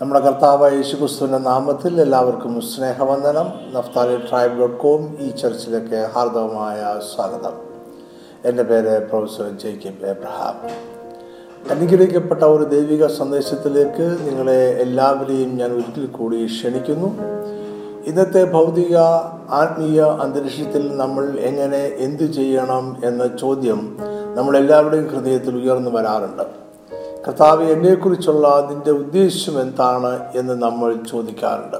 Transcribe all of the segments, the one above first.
നമ്മുടെ കർത്താവായ യേശുക്രിസ്തുവിന്റെ നാമത്തിൽ എല്ലാവർക്കും സ്നേഹവന്ദനം. നഫ്താലി ട്രൈബ് ഡോട്ട് കോം ഈ ചർച്ചിലേക്ക് ഹാർദവമായ സ്വാഗതം. എന്റെ പേര് പ്രൊഫസർ ജേക്കബ് എബ്രഹാം. അനുഗ്രഹിക്കപ്പെട്ട ഒരു ദൈവിക സന്ദേശത്തിലേക്ക് നിങ്ങളെ എല്ലാവരെയും ഞാൻ ഒരിക്കൽ കൂടി ക്ഷണിക്കുന്നു. ഇന്നത്തെ ഭൗതിക ആത്മീയ അന്തരീക്ഷത്തിൽ നമ്മൾ എങ്ങനെ എന്തു ചെയ്യണം എന്ന ചോദ്യം നമ്മളെല്ലാവരുടെയും ഹൃദയത്തിൽ ഉയർന്നു വരാറുണ്ട്. കർത്താവ് എന്നെക്കുറിച്ചുള്ള നിന്റെ ഉദ്ദേശ്യം എന്താണ് എന്ന് നമ്മൾ ചോദിക്കാറുണ്ട്.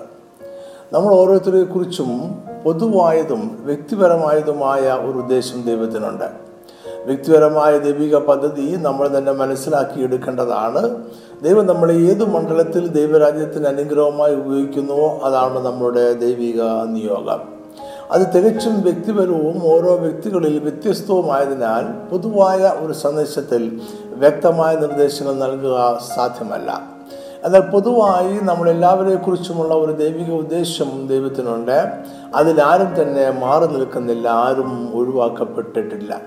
നമ്മൾ ഓരോരുത്തരെ കുറിച്ചും പൊതുവായതും വ്യക്തിപരമായതുമായ ഒരു ഉദ്ദേശം ദൈവത്തിനുണ്ട്. വ്യക്തിപരമായ ദൈവിക പദ്ധതി നമ്മൾ തന്നെ മനസ്സിലാക്കി എടുക്കേണ്ടതാണ്. ദൈവം നമ്മളെ ഏത് മണ്ഡലത്തിൽ ദൈവരാജ്യത്തിന് അനുഗ്രഹമായി ഉപയോഗിക്കുന്നുവോ അതാണ് നമ്മുടെ ദൈവിക നിയോഗം. അത് തികച്ചും വ്യക്തിപരവും ഓരോ വ്യക്തികളിൽ വ്യത്യസ്തവുമായതിനാൽ പൊതുവായ ഒരു സന്ദേശത്തിൽ വ്യക്തമായ നിർദ്ദേശങ്ങൾ നൽകുക സാധ്യമല്ല. എന്നാൽ പൊതുവായി നമ്മളെല്ലാവരെ കുറിച്ചുമുള്ള ഒരു ദൈവിക ഉദ്ദേശം ദൈവത്തിനുണ്ട്. അതിലാരും തന്നെ മാറി നിൽക്കുന്നില്ല ആരും ഒഴിവാക്കപ്പെട്ടിട്ടില്ല.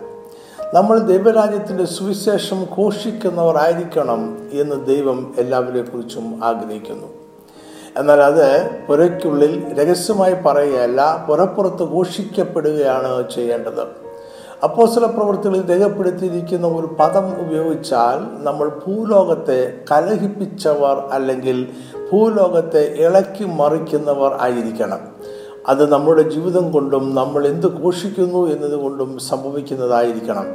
നമ്മൾ ദൈവരാജ്യത്തിന്റെ സുവിശേഷം ഘോഷിക്കുന്നവരായിരിക്കണം എന്ന് ദൈവം എല്ലാവരെ കുറിച്ചും ആഗ്രഹിക്കുന്നു. എന്നാൽ അത് പുരയ്ക്കുള്ളിൽ രഹസ്യമായി പറയുകയല്ല പുറപ്പുറത്ത് ഘോഷിക്കപ്പെടുകയാണ് ചെയ്യേണ്ടത്. അപ്പോസ്തല പ്രവൃത്തികളിൽ രേഖപ്പെടുത്തിയിരിക്കുന്ന ഒരു പദം ഉപയോഗിച്ചാൽ നമ്മൾ ഭൂലോകത്തെ കലഹിപ്പിച്ചവർ അല്ലെങ്കിൽ ഭൂലോകത്തെ ഇളക്കി മറിക്കുന്നവർ ആയിരിക്കണം. അത് നമ്മുടെ ജീവിതം കൊണ്ടും നമ്മൾ എന്ത് ഘോഷിക്കുന്നു എന്നതുകൊണ്ടും സംഭവിക്കുന്നതായിരിക്കണം.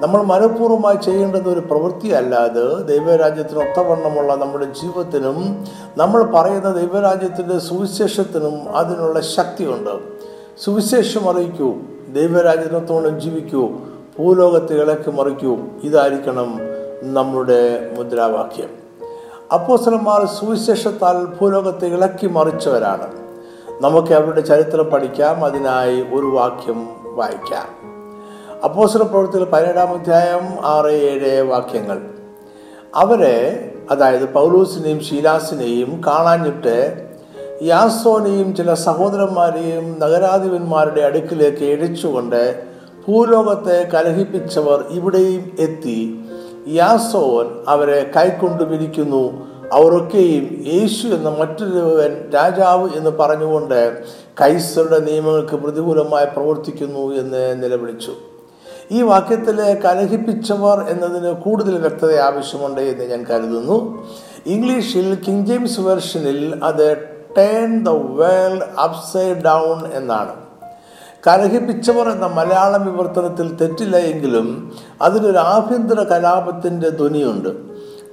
നമ്മൾ മനഃപൂർവമായി ചെയ്യേണ്ടത് ഒരു പ്രവൃത്തിയല്ല അത്. ദൈവരാജ്യത്തിന് ഒത്തവണ്ണമുള്ള നമ്മുടെ ജീവിതത്തിനും നമ്മൾ പറയുന്ന ദൈവരാജ്യത്തിന്റെ സുവിശേഷത്തിനും അതിനുള്ള ശക്തിയുണ്ട്. സുവിശേഷം അറിയിക്കൂ. ദൈവരാജ്യത്തോളം ജീവിക്കൂ. ഭൂലോകത്തെ ഇളക്കി മറിക്കൂ. ഇതായിരിക്കണം നമ്മുടെ മുദ്രാവാക്യം. അപ്പോസലന്മാർ സുവിശേഷത്താൽ ഭൂലോകത്തെ ഇളക്കി മറിച്ചവരാണ്. നമുക്ക് അവരുടെ ചരിത്രം പഠിക്കാം. അതിനായി ഒരു വാക്യം വായിക്കാം. അപ്പോസല പ്രവൃത്തികൾ പതിനേഴാം അധ്യായം ആറ് ഏഴ് വാക്യങ്ങൾ. അവരെ അതായത് പൗലൂസിനെയും ഷീലാസിനെയും കാണാഞ്ഞിട്ട് യാസോനെയും ചില സഹോദരന്മാരെയും നഗരാധിപന്മാരുടെ അടുക്കിലേക്ക് എഴിച്ചുകൊണ്ട് ഭൂലോകത്തെ കലഹിപ്പിച്ചവർ ഇവിടെയും എത്തി. യാസോൻ അവരെ കൈക്കൊണ്ടു പിരിക്കുന്നു അവരൊക്കെയും യേശു എന്ന മറ്റൊരു രാജാവ് എന്ന് പറഞ്ഞുകൊണ്ട് കൈസറുടെ നിയമങ്ങൾക്ക് പ്രതികൂലമായി പ്രവർത്തിക്കുന്നു എന്ന് നിലവിളിച്ചു. ഈ വാക്യത്തിലെ കലഹിപ്പിച്ചവർ എന്നതിന് കൂടുതൽ വ്യക്തത ആവശ്യമുണ്ട് എന്ന് ഞാൻ കരുതുന്നു. ഇംഗ്ലീഷിൽ കിങ് ജെയിംസ് വെർഷനിൽ അത് turn the world upside down എന്നാണ്. കലഹിപ്പിച്ചവർ എന്ന മലയാള വിവർത്തനത്തിൽ തെറ്റില്ല എങ്കിലും അതിനൊരു ആഭ്യന്തര കലാപത്തിന്റെ ധ്വനിയുണ്ട്.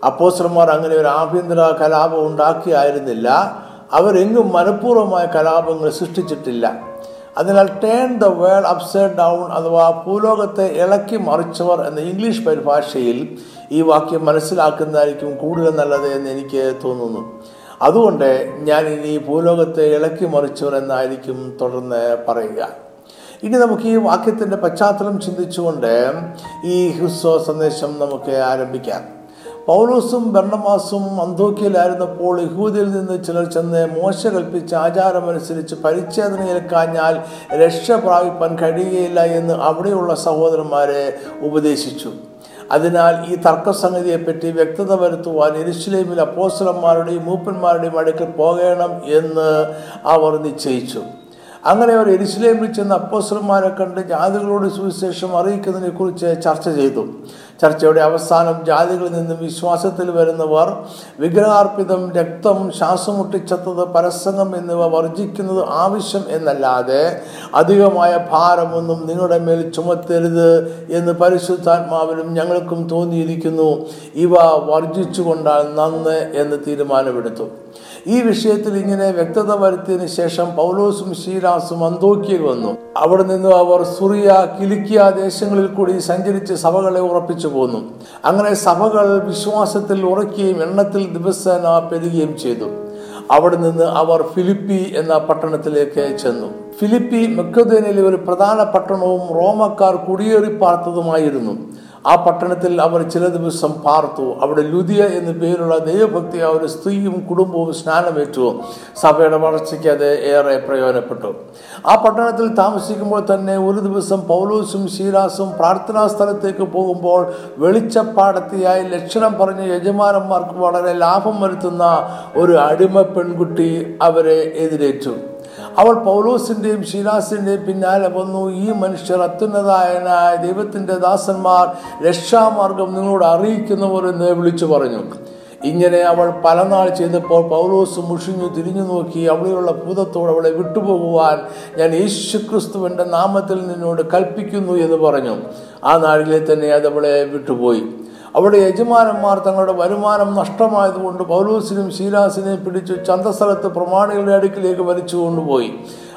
അപ്പോസ്റ്റർമാർ അങ്ങനെ ഒരു ആഭ്യന്തര കലാപം ഉണ്ടാക്കിയായിരുന്നില്ല. അവരെങ്ങും മനഃപൂർവമായ കലാപങ്ങൾ സൃഷ്ടിച്ചിട്ടില്ല. അതിനാൽ turn the world upside down അഥവാ ഭൂലോകത്തെ ഇളക്കി മറിച്ചവർ എന്ന ഇംഗ്ലീഷ് പരിഭാഷയിൽ ഈ വാക്യം മനസ്സിലാക്കുന്നതായിരിക്കും കൂടുതൽ നല്ലത് എന്ന് എനിക്ക് തോന്നുന്നു. അതുകൊണ്ട് ഞാൻ ഇനി ഭൂലോകത്തെ ഇളക്കി മറിച്ചവൻ എന്നായിരിക്കും തുടർന്ന് പറയുക. ഇനി നമുക്ക് ഈ വാക്യത്തിന്റെ പശ്ചാത്തലം ചിന്തിച്ചുകൊണ്ട് ഈ ഹ്രിസ്വ സന്ദേശം നമുക്ക് ആരംഭിക്കാം. പൗലോസും ബർണമാസും അന്തോക്കിയിലായിരുന്നപ്പോൾ യഹൂദിയിൽ നിന്ന് ചിലർ ചെന്ന് മോശ കൽപ്പിച്ച ആചാരമനുസരിച്ച് പരിച്ഛേദന ഏൽക്കാഞ്ഞാൽ രക്ഷ പ്രാപിപ്പാൻ കഴിയുകയില്ല എന്ന് അവിടെയുള്ള സഹോദരന്മാരെ ഉപദേശിച്ചു. അതിനാൽ ഈ തർക്കസംഗതിയെപ്പറ്റി വ്യക്തത വരുത്തുവാൻ എരുശലേമിൽ അപ്പോസ്റ്റലന്മാരുടെയും മൂപ്പന്മാരുടെയും അടുക്കൽ പോകണം എന്ന് അവർ നിശ്ചയിച്ചു. അങ്ങനെ അവർ എരിശിലേമിൽ ചെന്ന് അപ്പോസ്റ്റർമാരെ കണ്ട് ജാതികളോട് സുവിശേഷം അറിയിക്കുന്നതിനെ കുറിച്ച് ചർച്ച ചെയ്തു. ചർച്ചയുടെ അവസാനം ജാതികളിൽ നിന്നും വിശ്വാസത്തിൽ വരുന്നവർ വിഗ്രഹാർപ്പിതം രക്തം ശ്വാസമുട്ടിച്ചത്തത് പരസംഗം എന്നിവ വർജിക്കുന്നത് ആവശ്യം എന്നല്ലാതെ അധികമായ ഭാരമൊന്നും നിങ്ങളുടെ മേൽ ചുമത്തരുത് എന്ന് പരിശുദ്ധാത്മാവിനും ഞങ്ങൾക്കും തോന്നിയിരിക്കുന്നു. ഇവ വർജിച്ചുകൊണ്ടാൽ നന്ന് എന്ന് തീരുമാനമെടുത്തു. ഈ വിഷയത്തിൽ ഇങ്ങനെ വ്യക്തത വരുത്തിയതിനു ശേഷം പൗലോസും ഷീലാസും അന്തോക്കിയിൽ വന്നു. അവിടെ നിന്ന് അവർ സുറിയ കിലിക്കിയ ദേശങ്ങളിൽ കൂടി സഞ്ചരിച്ച് സഭകളെ ഉറപ്പിച്ചു പോന്നു. അങ്ങനെ സഭകൾ വിശ്വാസത്തിൽ ഉറക്കുകയും എണ്ണത്തിൽ ദിവസേന പെരുകയും ചെയ്തു. അവിടെ നിന്ന് അവർ ഫിലിപ്പി എന്ന പട്ടണത്തിലേക്ക് ചെന്നു. ഫിലിപ്പി മെക്കദേനയിലെ ഒരു പ്രധാന പട്ടണവും റോമക്കാർ കുടിയേറി പാർത്തതുമായിരുന്നു. ആ പട്ടണത്തിൽ അവർ ചില ദിവസം പാർത്തു. അവിടെ ലുദിയ എന്നു പേരുള്ള ദൈവഭക്തിയ ഒരു സ്ത്രീയും കുടുംബവും സ്നാനമേറ്റു. സഭയുടെ വളർച്ചയ്ക്ക് അത് ഏറെ പ്രയോജനപ്പെട്ടു. ആ പട്ടണത്തിൽ താമസിക്കുമ്പോൾ തന്നെ ഒരു ദിവസം പൗലോസും ശീലാസും പ്രാർത്ഥനാ സ്ഥലത്തേക്ക് പോകുമ്പോൾ വെളിച്ചപ്പാടത്തിയായി ലക്ഷണം പറഞ്ഞ യജമാനന്മാർക്ക് വളരെ ലാഭം വരുത്തുന്ന ഒരു അടിമ പെൺകുട്ടി അവരെ എതിരേറ്റു. അവൾ പൗലോസിന്റെയും ശീലാസിന്റെയും പിന്നാലെ വന്നു. ഈ മനുഷ്യർ അത്യുന്നതായനായ ദൈവത്തിന്റെ ദാസന്മാർ രക്ഷാമാർഗം നിങ്ങളോട് അറിയിക്കുന്നവർ എന്ന് വിളിച്ചു പറഞ്ഞു. ഇങ്ങനെ അവൾ പലനാൾ ചെയ്തപ്പോൾ പൗലോസ് മുഷിഞ്ഞു തിരിഞ്ഞു നോക്കി. അവിടെയുള്ള ഭൂതത്തോട് അവളെ വിട്ടുപോകുവാൻ ഞാൻ യേശു ക്രിസ്തുവിന്റെ നാമത്തിൽ നിന്നോട് കൽപ്പിക്കുന്നു എന്ന് പറഞ്ഞു. ആ നാളിലെ തന്നെ അതവളെ വിട്ടുപോയി. അവിടെ യജമാനന്മാർ തങ്ങളുടെ വരുമാനം നഷ്ടമായതുകൊണ്ട് പൗലൂസിനും ശീലാസിനെയും പിടിച്ചു ചന്തസ്ഥലത്ത് പ്രമാണികളുടെ അടുക്കിലേക്ക് വലിച്ചു കൊണ്ടുപോയി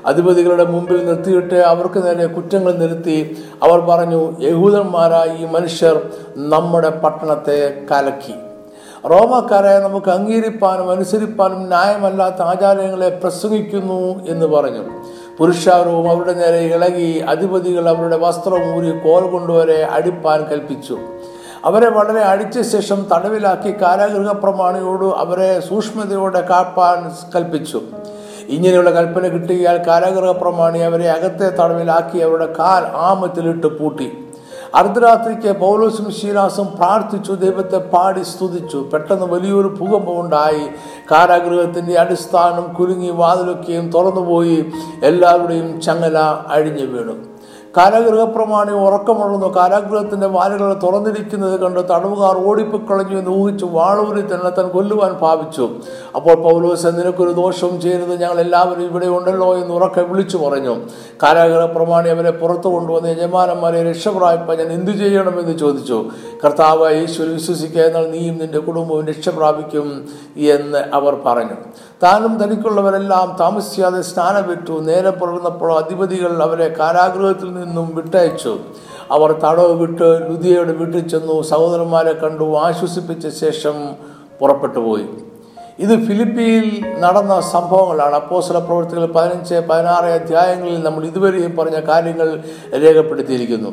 അധിപതികളുടെ മുമ്പിൽ നിർത്തിയിട്ട് അവർക്ക് നേരെ കുറ്റങ്ങൾ നിരത്തി അവർ പറഞ്ഞു യഹൂദന്മാരായ ഈ മനുഷ്യർ നമ്മുടെ പട്ടണത്തെ കലക്കി. റോമക്കാരെ നമുക്ക് അംഗീകരിപ്പാനും അനുസരിപ്പാനും ന്യായമല്ലാത്ത ആചാരങ്ങളെ പ്രസംഗിക്കുന്നു എന്ന് പറഞ്ഞു. പുരുഷാരവും അവരുടെ നേരെ ഇളകി അധിപതികൾ അവരുടെ വസ്ത്രം ഊരി കോൽ കൊണ്ടുവരെ അടിപ്പാൻ കൽപ്പിച്ചു. അവരെ വളരെ അടിച്ച ശേഷം തടവിലാക്കി കാരാഗൃഹ പ്രമാണിയോട് അവരെ സൂക്ഷ്മതയോടെ കാപ്പാൻ കൽപ്പിച്ചു. ഇങ്ങനെയുള്ള കൽപ്പന കിട്ടിയാൽ കാരാഗൃഹ പ്രമാണി അവരെ അകത്തെ തടവിലാക്കി അവരുടെ കാൽ ആമത്തിലിട്ട് പൂട്ടി. അർദ്ധരാത്രിക്ക് പൗലോസും ശീലാസും പ്രാർത്ഥിച്ചു ദൈവത്തെ പാടി സ്തുതിച്ചു. പെട്ടെന്ന് വലിയൊരു ഭൂകമ്പമുണ്ടായി. കാരാഗൃഹത്തിന്റെ അടിസ്ഥാനം കുലുങ്ങി വാതിലൊക്കെയും തുറന്നുപോയി. എല്ലാവരുടെയും ചങ്ങല അഴിഞ്ഞു വീണു. കാരാഗൃഹപ്രമാണി ഉറക്കമുള്ളുന്നു കാരാഗ്രഹത്തിന്റെ വാലുകൾ തുറന്നിരിക്കുന്നത് കണ്ട് തടവുകാർ ഓടിപ്പിക്കളഞ്ഞു എന്ന് ഊഹിച്ചു വാളൂരി തന്നെ താൻ കൊല്ലുവാൻ ഭാവിച്ചു. അപ്പോൾ പൗലോസ് നിനക്കൊരു ദോഷവും ചെയ്യരുത്. ഞങ്ങൾ എല്ലാവരും ഇവിടെ ഉണ്ടല്ലോ എന്ന് ഉറക്കെ വിളിച്ചു പറഞ്ഞു. കാരാഗ്രഹപ്രമാണി അവരെ പുറത്തു കൊണ്ടുവന്ന് യജമാനന്മാരെ രക്ഷപ്രാപിപ്പാൻ ഞാൻ എന്തു ചെയ്യണമെന്ന് ചോദിച്ചു. കർത്താവ് യേശുവിൽ വിശ്വസിക്കുക എന്നാൽ നീയും നിന്റെ കുടുംബവും രക്ഷപ്രാപിക്കും എന്ന് അവർ പറഞ്ഞു. താനും തനിക്കുള്ളവരെല്ലാം താമസിയാതെ സ്നാനപ്പെട്ടു നേരെ പുലർന്നപ്പോൾ അധിപതികൾ അവരെ കാരാഗ്രഹത്തിൽ നിന്നും വിട്ടയച്ചു. അവർ തടവ് വിട്ട് ലുധിയയുടെ വീട്ടിൽ ചെന്നു സഹോദരന്മാരെ കണ്ടു ആശ്വസിപ്പിച്ച ശേഷം പുറപ്പെട്ടു പോയി ഇത് ഫിലിപ്പിയിൽ നടന്ന സംഭവങ്ങളാണ്. അപ്പോസല പ്രവർത്തികൾ പതിനഞ്ച് പതിനാറ് അധ്യായങ്ങളിൽ നമ്മൾ ഇതുവരെയും പറഞ്ഞ കാര്യങ്ങൾ രേഖപ്പെടുത്തിയിരിക്കുന്നു.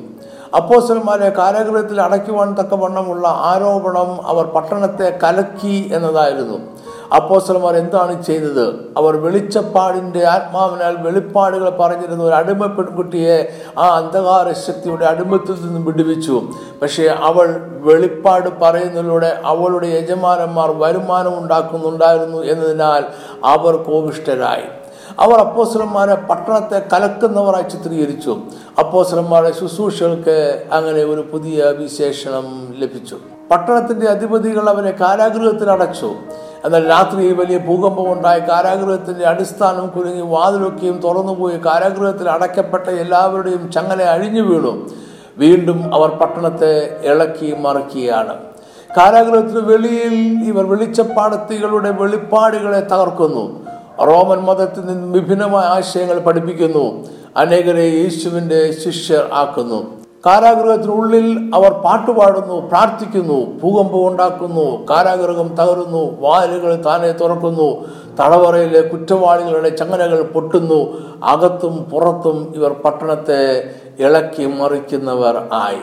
അപ്പോസലന്മാരെ കാരാഗ്രഹത്തിൽ അടയ്ക്കുവാൻ തക്കവണ്ണമുള്ള ആരോപണം അവർ പട്ടണത്തെ കലക്കി എന്നതായിരുന്നു. അപ്പോസലന്മാർ എന്താണ് ചെയ്തത്? അവർ വെളിച്ചപ്പാടിന്റെ ആത്മാവിനാൽ വെളിപ്പാടുകൾ പറഞ്ഞിരുന്ന ഒരു അടിമ പെൺകുട്ടിയെ ആ അന്ധകാര ശക്തിയുടെ അടിമത്തിൽ നിന്നും വിടുവിച്ചു. പക്ഷേ അവൾ വെളിപ്പാട് പറയുന്നതിലൂടെ അവളുടെ യജമാനന്മാർ വരുമാനം ഉണ്ടാക്കുന്നുണ്ടായിരുന്നു എന്നതിനാൽ അവർ കോപിഷ്ടരായി അവർ അപ്പോസ്ലന്മാരെ പട്ടണത്തെ കലക്കുന്നവരായി ചിത്രീകരിച്ചു. അപ്പോസ്ലന്മാരുടെ ശുശ്രൂഷകൾക്ക് അങ്ങനെ ഒരു പുതിയ വിശേഷണം ലഭിച്ചു. പട്ടണത്തിന്റെ അധിപതികൾ അവരെ കാരാഗൃഹത്തിൽ അടച്ചു. എന്നാൽ രാത്രിയിൽ വലിയ ഭൂകമ്പം ഉണ്ടായി കാരാഗൃഹത്തിന്റെ അടിസ്ഥാനം കുലുങ്ങി വാതിലൊക്കെയും തുറന്നുപോയി കാരാഗൃഹത്തിൽ അടയ്ക്കപ്പെട്ട എല്ലാവരുടെയും ചങ്ങല അഴിഞ്ഞു വീണു. വീണ്ടും അവർ പട്ടണത്തെ ഇളക്കി മറിക്കുകയാണ്. കാരാഗ്രഹത്തിന് വെളിയിൽ ഇവർ വെളിച്ചപ്പാടത്തികളുടെ വെളിപ്പാടുകളെ തകർക്കുന്നു. റോമൻ മതത്തിൽ നിന്ന് വിഭിന്നമായ ആശയങ്ങൾ പഠിപ്പിക്കുന്നു. അനേകരെ യേശുവിന്റെ ശിഷ്യർ ആക്കുന്നു. കാരാഗൃഹത്തിനുള്ളിൽ അവർ പാട്ടുപാടുന്നു പ്രാർത്ഥിക്കുന്നു ഭൂകമ്പം ഉണ്ടാക്കുന്നു കാരാഗൃഹം തകരുന്നു വാലുകൾ താനെ തുറക്കുന്നു തടവറയിലെ കുറ്റവാളികളുടെ ചങ്ങലകൾ പൊട്ടുന്നു അകത്തും പുറത്തും ഇവർ പട്ടണത്തെ ഇളക്കി മറിക്കുന്നവർ ആയി.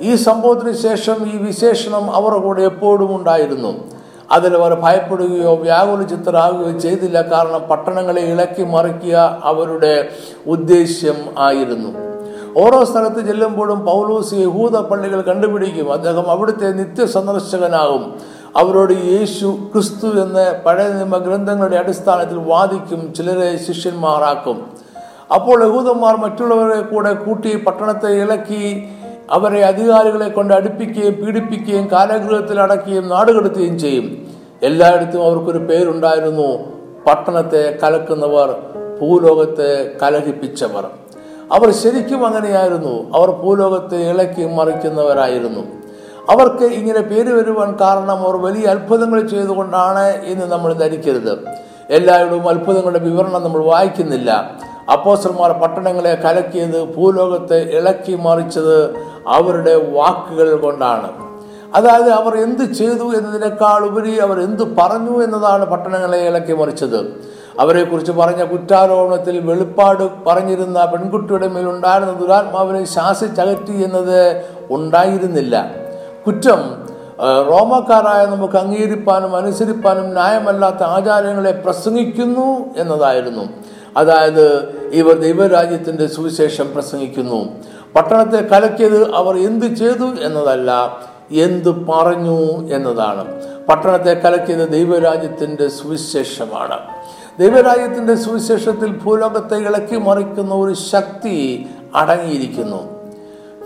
ഈ സംഭവത്തിന് ശേഷം ഈ വിശേഷണം അവരുടെ കൂടെ എപ്പോഴും ഉണ്ടായിരുന്നു. അതിൽ അവർ ഭയപ്പെടുകയോ വ്യാകുലചിത്തരാകുകയോ ചെയ്തില്ല. കാരണം പട്ടണങ്ങളെ ഇളക്കി മറിക്കുക അവരുടെ ഉദ്ദേശ്യം ആയിരുന്നു. ഓരോ സ്ഥലത്ത് ചെല്ലുമ്പോഴും പൗലൂസ് യഹൂദ പള്ളികൾ കണ്ടുപിടിക്കും. അദ്ദേഹം അവിടുത്തെ നിത്യ സന്ദർശകനാകും അവരോട് യേശു ക്രിസ്തു എന്ന് പഴയ നിയമ ഗ്രന്ഥങ്ങളുടെ അടിസ്ഥാനത്തിൽ വാദിക്കും ചിലരെ ശിഷ്യന്മാരാക്കും. അപ്പോൾ യഹൂദന്മാർ മറ്റുള്ളവരെ കൂടെ കൂട്ടി പട്ടണത്തെ ഇളക്കി അവരെ അധികാരികളെ കൊണ്ട് അടുപ്പിക്കുകയും പീഡിപ്പിക്കുകയും കാലഗൃഹത്തിൽ അടക്കുകയും നാടുകടത്തുകയും ചെയ്യും. എല്ലായിടത്തും അവർക്കൊരു പേരുണ്ടായിരുന്നു പട്ടണത്തെ കലക്കുന്നവർ ഭൂലോകത്തെ കലഹിപ്പിച്ചവർ. അവർ ശരിക്കും അങ്ങനെയായിരുന്നു. അവർ ഭൂലോകത്തെ ഇളക്കി മറിക്കുന്നവരായിരുന്നു. അവർക്ക് ഇങ്ങനെ പേര് വരുവാൻ കാരണം അവർ വലിയ അത്ഭുതങ്ങൾ ചെയ്തുകൊണ്ടാണ് എന്ന് നമ്മൾ ധരിക്കരുത്. എല്ലാവരും അത്ഭുതങ്ങളുടെ വിവരണം നമ്മൾ വായിക്കുന്നില്ല. അപ്പോസർമാർ പട്ടണങ്ങളെ കലക്കിയത് ഭൂലോകത്തെ ഇളക്കി മറിച്ചത് അവരുടെ വാക്കുകൾ കൊണ്ടാണ്. അതായത് അവർ എന്ത് ചെയ്തു എന്നതിനേക്കാൾ ഉപരി അവർ എന്ത് പറഞ്ഞു എന്നതാണ് പട്ടണങ്ങളെ ഇളക്കി മറിച്ചത്. അവരെക്കുറിച്ച് പറഞ്ഞ കുറ്റാരോപണത്തിൽ വെളിപ്പാട് പറഞ്ഞിരുന്ന പെൺകുട്ടിയുടെ മേൽ ഉണ്ടായിരുന്ന ദുരാത്മാവിനെ ശാസിച്ചകറ്റി എന്നത് ഉണ്ടായിരുന്നില്ല. കുറ്റം റോമക്കാരായ നമുക്ക് അംഗീകരിപ്പാനും അനുസരിപ്പാനും ന്യായമല്ലാത്ത ആചാരങ്ങളെ പ്രസംഗിക്കുന്നു എന്നതായിരുന്നു. അതായത് ഇവർ ദൈവരാജ്യത്തിന്റെ സുവിശേഷം പ്രസംഗിക്കുന്നു. പട്ടണത്തെ കലക്കിയത് അവർ എന്ത് ചെയ്തു എന്നതല്ല എന്തു പറഞ്ഞു എന്നതാണ്. പട്ടണത്തെ കലക്കിയത് ദൈവരാജ്യത്തിന്റെ സുവിശേഷമാണ്. ദൈവരാജ്യത്തിന്റെ സുവിശേഷത്തിൽ ഭൂലോകത്തെ ഇളക്കി മറിക്കുന്ന ഒരു ശക്തി അടങ്ങിയിരിക്കുന്നു.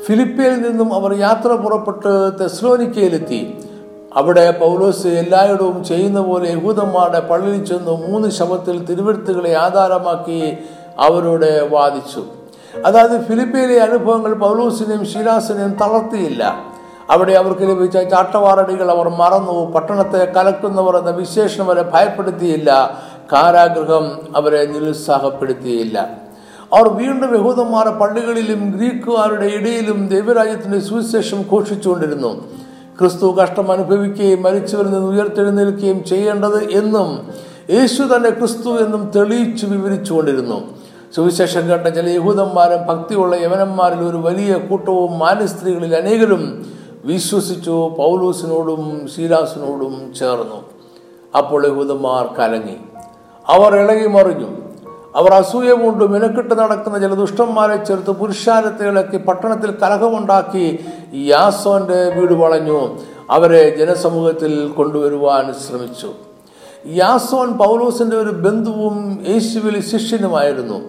ഫിലിപ്പിയിൽ നിന്നും അവർ യാത്ര പുറപ്പെട്ട് തെസ്ലോനിക്കയിലെത്തി. അവിടെ പൗലോസ് എല്ലായിടവും ചെയ്യുന്ന പോലെ യഹൂദന്മാരുടെ പള്ളിയിൽ ചെന്ന് മൂന്ന് ശബത്തിൽ തിരുവെടുത്തുകളെ ആധാരമാക്കി അവരോട് വാദിച്ചു. അതായത് ഫിലിപ്പിയിലെ അനുഭവങ്ങൾ പൗലോസിനെയും ശീലാസിനെയും തളർത്തിയില്ല. അവിടെ അവർക്ക് ലഭിച്ച ചാട്ടവാറടികൾ അവർ മറന്നു പട്ടണത്തെ കലക്കുന്നവർ എന്ന വിശേഷണം വരെ ഭയപ്പെടുത്തിയില്ല. കാരാഗൃഹം അവരെ നിരുത്സാഹപ്പെടുത്തിയില്ല. അവർ വീണ്ടും യഹൂദന്മാരുടെ പള്ളികളിലും ഗ്രീക്കുകാരുടെ ഇടയിലും ദൈവരാജ്യത്തിന്റെ സുവിശേഷം ഘോഷിച്ചുകൊണ്ടിരുന്നു. ക്രിസ്തു കഷ്ടം അനുഭവിക്കുകയും മരിച്ചവരിൽ നിന്ന് ഉയർത്തെഴുന്നേൽക്കുകയും ചെയ്യേണ്ടത് എന്നും യേശു തന്നെ ക്രിസ്തു എന്നും തെളിയിച്ചു വിവരിച്ചുകൊണ്ടിരുന്നു. സുവിശേഷം കേട്ട ചില യഹൂദന്മാരും ഭക്തിയുള്ള യവനന്മാരിൽ ഒരു വലിയ കൂട്ടവും മാനസ്ത്രീകളിൽ അനേകരും വിശ്വസിച്ചു പൗലൂസിനോടും ശീലാസിനോടും ചേർന്നു. അപ്പോൾ യഹൂദന്മാർ കലങ്ങി. അവർ ഇളകി മറിഞ്ഞു. അവർ അസൂയ കൊണ്ട് മിനക്കെട്ട് നടക്കുന്ന ചില ദുഷ്ടന്മാരെ ചേർത്ത് പുരുഷാരത്തെ ഇളക്കി പട്ടണത്തിൽ കലഹമുണ്ടാക്കി യാസോന്റെ വീട് വളഞ്ഞു. അവരെ ജനസമൂഹത്തിൽ കൊണ്ടുവരുവാൻ ശ്രമിച്ചു. യാസോൻ പൗലോസിന്റെ ഒരു ബന്ധുവും യേശുവിൽ ശിഷ്യനുമായിരുന്നു.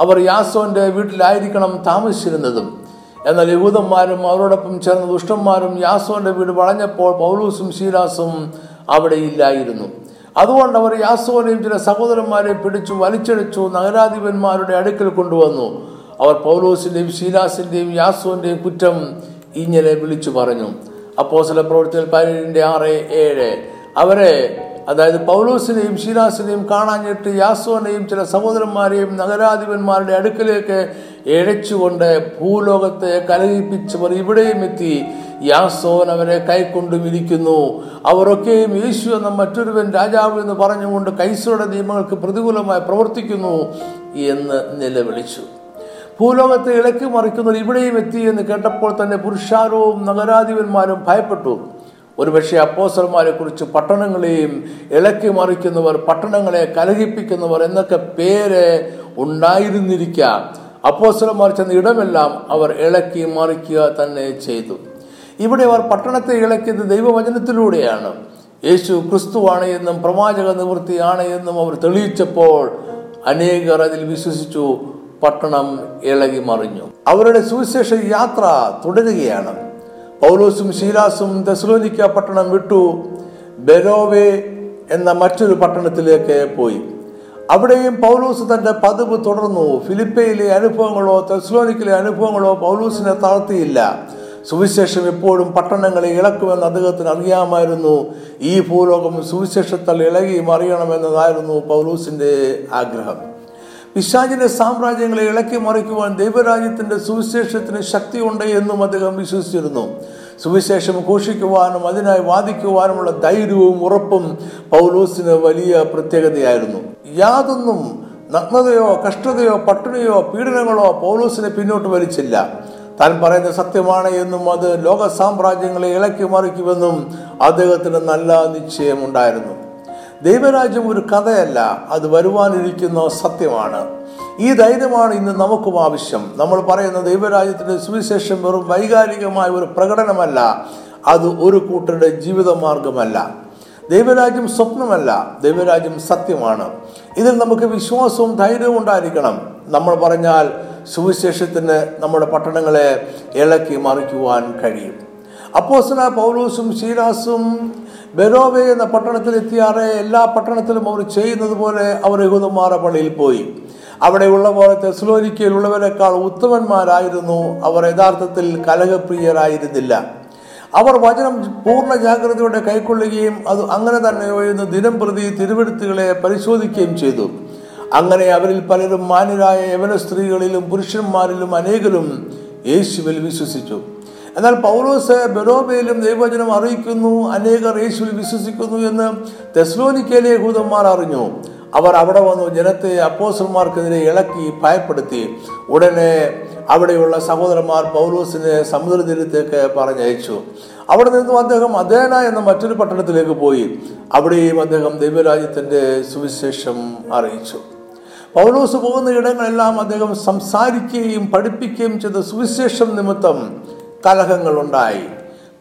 അവർ യാസോന്റെ വീട്ടിലായിരിക്കണം താമസിച്ചിരുന്നതും. എന്നാൽ യഹൂദന്മാരും അവരോടൊപ്പം ചേർന്ന ദുഷ്ടന്മാരും യാസോന്റെ വീട് വളഞ്ഞപ്പോൾ പൗലൂസും ശീലാസും അവിടെ ഇല്ലായിരുന്നു. അതുകൊണ്ട് അവർ യാസോനെയും ചില സഹോദരന്മാരെയും പിടിച്ചു വലിച്ചെടിച്ചു നഗരാധിപന്മാരുടെ അടുക്കൽ കൊണ്ടുവന്നു. അവർ പൗലോസിന്റെയും ശീലാസിന്റെയും യാസോന്റെയും കുറ്റം ഇങ്ങനെ വിളിച്ചു പറഞ്ഞു. അപ്പോ ചില പ്രവർത്തികൾ പതിനേഴിന്റെ ആറ് ഏഴ്. അവരെ അതായത് പൗലോസിനെയും ശീലാസിനെയും കാണാഞ്ഞിട്ട് യാസോനെയും ചില സഹോദരന്മാരെയും നഗരാധിപന്മാരുടെ അടുക്കലേക്ക് എഴച്ചുകൊണ്ട് ഭൂലോകത്തെ കലഹിപ്പിച്ചവർ ഇവിടെയും എത്തി. യാസോൻ അവരെ കൈക്കൊണ്ടും ഇരിക്കുന്നു. അവരൊക്കെയും യേശു എന്ന മറ്റൊരുവൻ രാജാവ് എന്ന് പറഞ്ഞുകൊണ്ട് കൈസയുടെ നിയമങ്ങൾക്ക് പ്രതികൂലമായി പ്രവർത്തിക്കുന്നു എന്ന് നിലവിളിച്ചു. ഭൂലോകത്തെ ഇളക്കി മറിക്കുന്നവർ ഇവിടെയും എത്തി എന്ന് കേട്ടപ്പോൾ തന്നെ പുരുഷാരവും നഗരാധിപന്മാരും ഭയപ്പെട്ടു. ഒരുപക്ഷെ അപ്പോസർമാരെ കുറിച്ച് പട്ടണങ്ങളെയും ഇളക്കി മറിക്കുന്നവർ പട്ടണങ്ങളെ കലഹിപ്പിക്കുന്നവർ എന്നൊക്കെ പേര് ഉണ്ടായിരുന്നിരിക്കാം. അപ്പോസർമാർ ചെന്ന ഇടമെല്ലാം അവർ ഇളക്കി മറിക്കുക തന്നെ ചെയ്തു. ഇവിടെ അവർ പട്ടണത്തെ ഇളക്കിയത് ദൈവവചനത്തിലൂടെയാണ്. യേശു ക്രിസ്തുവാണ് എന്നും പ്രവാചക നിവൃത്തിയാണ് എന്നും അവർ തെളിയിച്ചപ്പോൾ അനേകർ അതിൽ വിശ്വസിച്ചു പട്ടണം ഇളകി മറിഞ്ഞു. അവരുടെ സുവിശേഷ യാത്ര തുടരുകയാണ്. പൗലോസും ശീലാസും തെസ്ലോനിക്ക പട്ടണം വിട്ടു. ബെരോവേ എന്ന മറ്റൊരു പട്ടണത്തിലേക്ക് പോയി. അവിടെയും പൗലൂസ് തന്റെ പതിവ് തുടർന്നു. ഫിലിപ്പയിലെ അനുഭവങ്ങളോ തെസ്ലോനിക്കിലെ അനുഭവങ്ങളോ പൗലൂസിനെ തളർത്തിയില്ല സുവിശേഷം എപ്പോഴും പട്ടണങ്ങളെ ഇളക്കുമെന്ന് അദ്ദേഹത്തിന് അറിയാമായിരുന്നു. ഈ ഭൂലോകം സുവിശേഷത്താൽ ഇളകി മറിയണമെന്നതായിരുന്നു പൗലൂസിന്റെ ആഗ്രഹം. പിശാചിന്റെ സാമ്രാജ്യങ്ങളെ ഇളക്കി മറിക്കുവാൻ ദൈവരാജ്യത്തിന്റെ സുവിശേഷത്തിന് ശക്തിയുണ്ട് എന്നും അദ്ദേഹം വിശ്വസിച്ചിരുന്നു. സുവിശേഷം ഘോഷിക്കുവാനും അതിനായി വാദിക്കുവാനുമുള്ള ധൈര്യവും ഉറപ്പും പൗലൂസിന് വലിയ പ്രത്യേകതയായിരുന്നു. യാതൊന്നും നഗ്നതയോ കഷ്ടതയോ പട്ടിണിയോ പീഡനങ്ങളോ പൗലൂസിനെ പിന്നോട്ട് വലിച്ചില്ല. താൻ പറയുന്ന സത്യമാണ് എന്നും അത് ലോക സാമ്രാജ്യങ്ങളെ ഇളക്കി മറിക്കുമെന്നും അദ്ദേഹത്തിന് നല്ല നിശ്ചയമുണ്ടായിരുന്നു ദൈവരാജ്യം ഒരു കഥയല്ല അത് വരുവാനിരിക്കുന്ന സത്യമാണ്. ഈ ധൈര്യമാണ് ഇന്ന് നമുക്കും ആവശ്യം. നമ്മൾ പറയുന്ന ദൈവരാജ്യത്തിന്റെ സുവിശേഷം വെറും വൈകാരികമായ ഒരു പ്രകടനമല്ല അത് ഒരു കൂട്ടരുടെ ജീവിതമാർഗമല്ല. ദൈവരാജ്യം സ്വപ്നമല്ല ദൈവരാജ്യം സത്യമാണ്. ഇതിൽ നമുക്ക് വിശ്വാസവും ധൈര്യവും ഉണ്ടായിരിക്കണം. നമ്മൾ പറഞ്ഞാൽ സുവിശേഷത്തിന് നമ്മുടെ പട്ടണങ്ങളെ ഇളക്കി മറിക്കുവാൻ കഴിയും. അപ്പോസന പൗലൂസും ശീലാസും ബെനോവെ എന്ന പട്ടണത്തിലെത്തിയാറെ എല്ലാ പട്ടണത്തിലും അവർ ചെയ്യുന്നത് പോലെ അവർ യഹൂദന്മാരുടെ പള്ളിയിൽ പോയി. അവിടെയുള്ള പോലെ തെസ്ലോനിക്കയിലുള്ളവരെക്കാൾ ഉത്തമന്മാരായിരുന്നു. അവർ യഥാർത്ഥത്തിൽ കലഹപ്രിയരായിരുന്നില്ല. അവർ വചനം പൂർണ ജാഗ്രതയോടെ കൈക്കൊള്ളുകയും അത് അങ്ങനെ തന്നെ എന്ന് ദിനം പ്രതി തിരുവെടുത്തുകളെ പരിശോധിക്കുകയും ചെയ്തു. അങ്ങനെ അവരിൽ പലരും മാന്യരായ യവന സ്ത്രീകളിലും പുരുഷന്മാരിലും അനേകരും യേശുവിൽ വിശ്വസിച്ചു. എന്നാൽ പൗലോസ് ബെറോബയിലും ദൈവവചനം അറിയിക്കുന്നു അനേകർ യേശുവിൽ വിശ്വസിക്കുന്നു എന്ന് തെസ്ലോനിക്കയിലെ യഹൂദന്മാർ അറിഞ്ഞു. അവർ അവിടെ വന്നു ജനത്തെ അപ്പോസന്മാർക്കെതിരെ ഇളക്കി ഭയപ്പെടുത്തി. ഉടനെ അവിടെയുള്ള സഹോദരന്മാർ പൗലോസിനെ സമുദ്രതീരത്തേക്ക് പറഞ്ഞയച്ചു. അവിടെ നിന്നും അദ്ദേഹം അദേന എന്ന മറ്റൊരു പട്ടണത്തിലേക്ക് പോയി. അവിടെയും അദ്ദേഹം ദൈവരാജ്യത്തിന്റെ സുവിശേഷം അറിയിച്ചു. പൗലോസ് പോകുന്ന ഇടങ്ങളെല്ലാം അദ്ദേഹം സംസാരിക്കുകയും പഠിപ്പിക്കുകയും ചെയ്ത സുവിശേഷം നിമിത്തം കലഹങ്ങൾ ഉണ്ടായി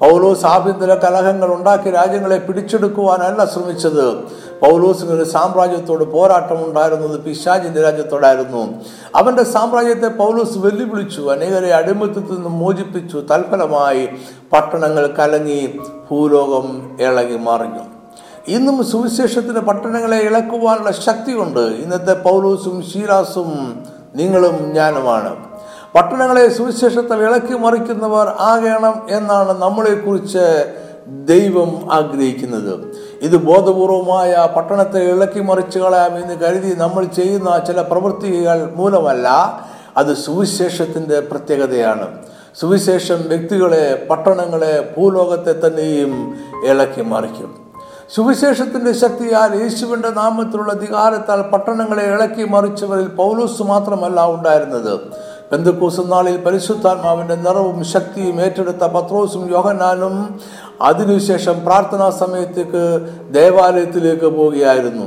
പൗലോസ് ആഭ്യന്തര കലഹങ്ങൾ ഉണ്ടാക്കി രാജ്യങ്ങളെ പിടിച്ചെടുക്കുവാനല്ല ശ്രമിച്ചത്. പൗലോസിന് ഒരു സാമ്രാജ്യത്തോട് പോരാട്ടം ഉണ്ടായിരുന്നത് പിശാജിന്റെ രാജ്യത്തോടായിരുന്നു. അവന്റെ സാമ്രാജ്യത്തെ പൗലോസ് വെല്ലുവിളിച്ചു അനേകരെ അടിമത്തത്തിൽ നിന്ന് മോചിപ്പിച്ചു തൽഫലമായി പട്ടണങ്ങൾ കലങ്ങി ഭൂലോകം ഇളകി മറിഞ്ഞു. ഇന്നും സുവിശേഷത്തിന് പട്ടണങ്ങളെ ഇളക്കുവാനുള്ള ശക്തിയുണ്ട്. ഇന്നത്തെ പൗലൂസും ശീലാസും നിങ്ങളും ഞാനുമാണ് പട്ടണങ്ങളെ സുവിശേഷത്തിൽ ഇളക്കി മറിക്കുന്നവർ ആകണം എന്നാണ് നമ്മളെക്കുറിച്ച് ദൈവം ആഗ്രഹിക്കുന്നത്. ഇത് ബോധപൂർവമായ പട്ടണത്തെ ഇളക്കി മറിച്ചു കളയാം എന്ന് കരുതി നമ്മൾ ചെയ്യുന്ന ചില പ്രവൃത്തികൾ മൂലമല്ല അത് സുവിശേഷത്തിന്റെ പ്രത്യേകതയാണ്. സുവിശേഷം വ്യക്തികളെ പട്ടണങ്ങളെ ഭൂലോകത്തെ തന്നെയും ഇളക്കി മറിക്കും. സുവിശേഷത്തിന്റെ ശക്തിയാൽ യേശുവിന്റെ നാമത്തിലുള്ള അധികാരത്താൽ പട്ടണങ്ങളെ ഇളക്കി മറിച്ചവരിൽ പൗലോസ് മാത്രമല്ല ഉണ്ടായിരുന്നത്. ബന്ധുക്കൂസ് നാളിൽ പരിശുദ്ധാത്മാവിന്റെ നിറവും ശക്തിയും ഏറ്റെടുത്ത പത്രോസും യോഹന്നാനും അതിനുശേഷം പ്രാർത്ഥനാ സമയത്തേക്ക് ദേവാലയത്തിലേക്ക് പോവുകയായിരുന്നു.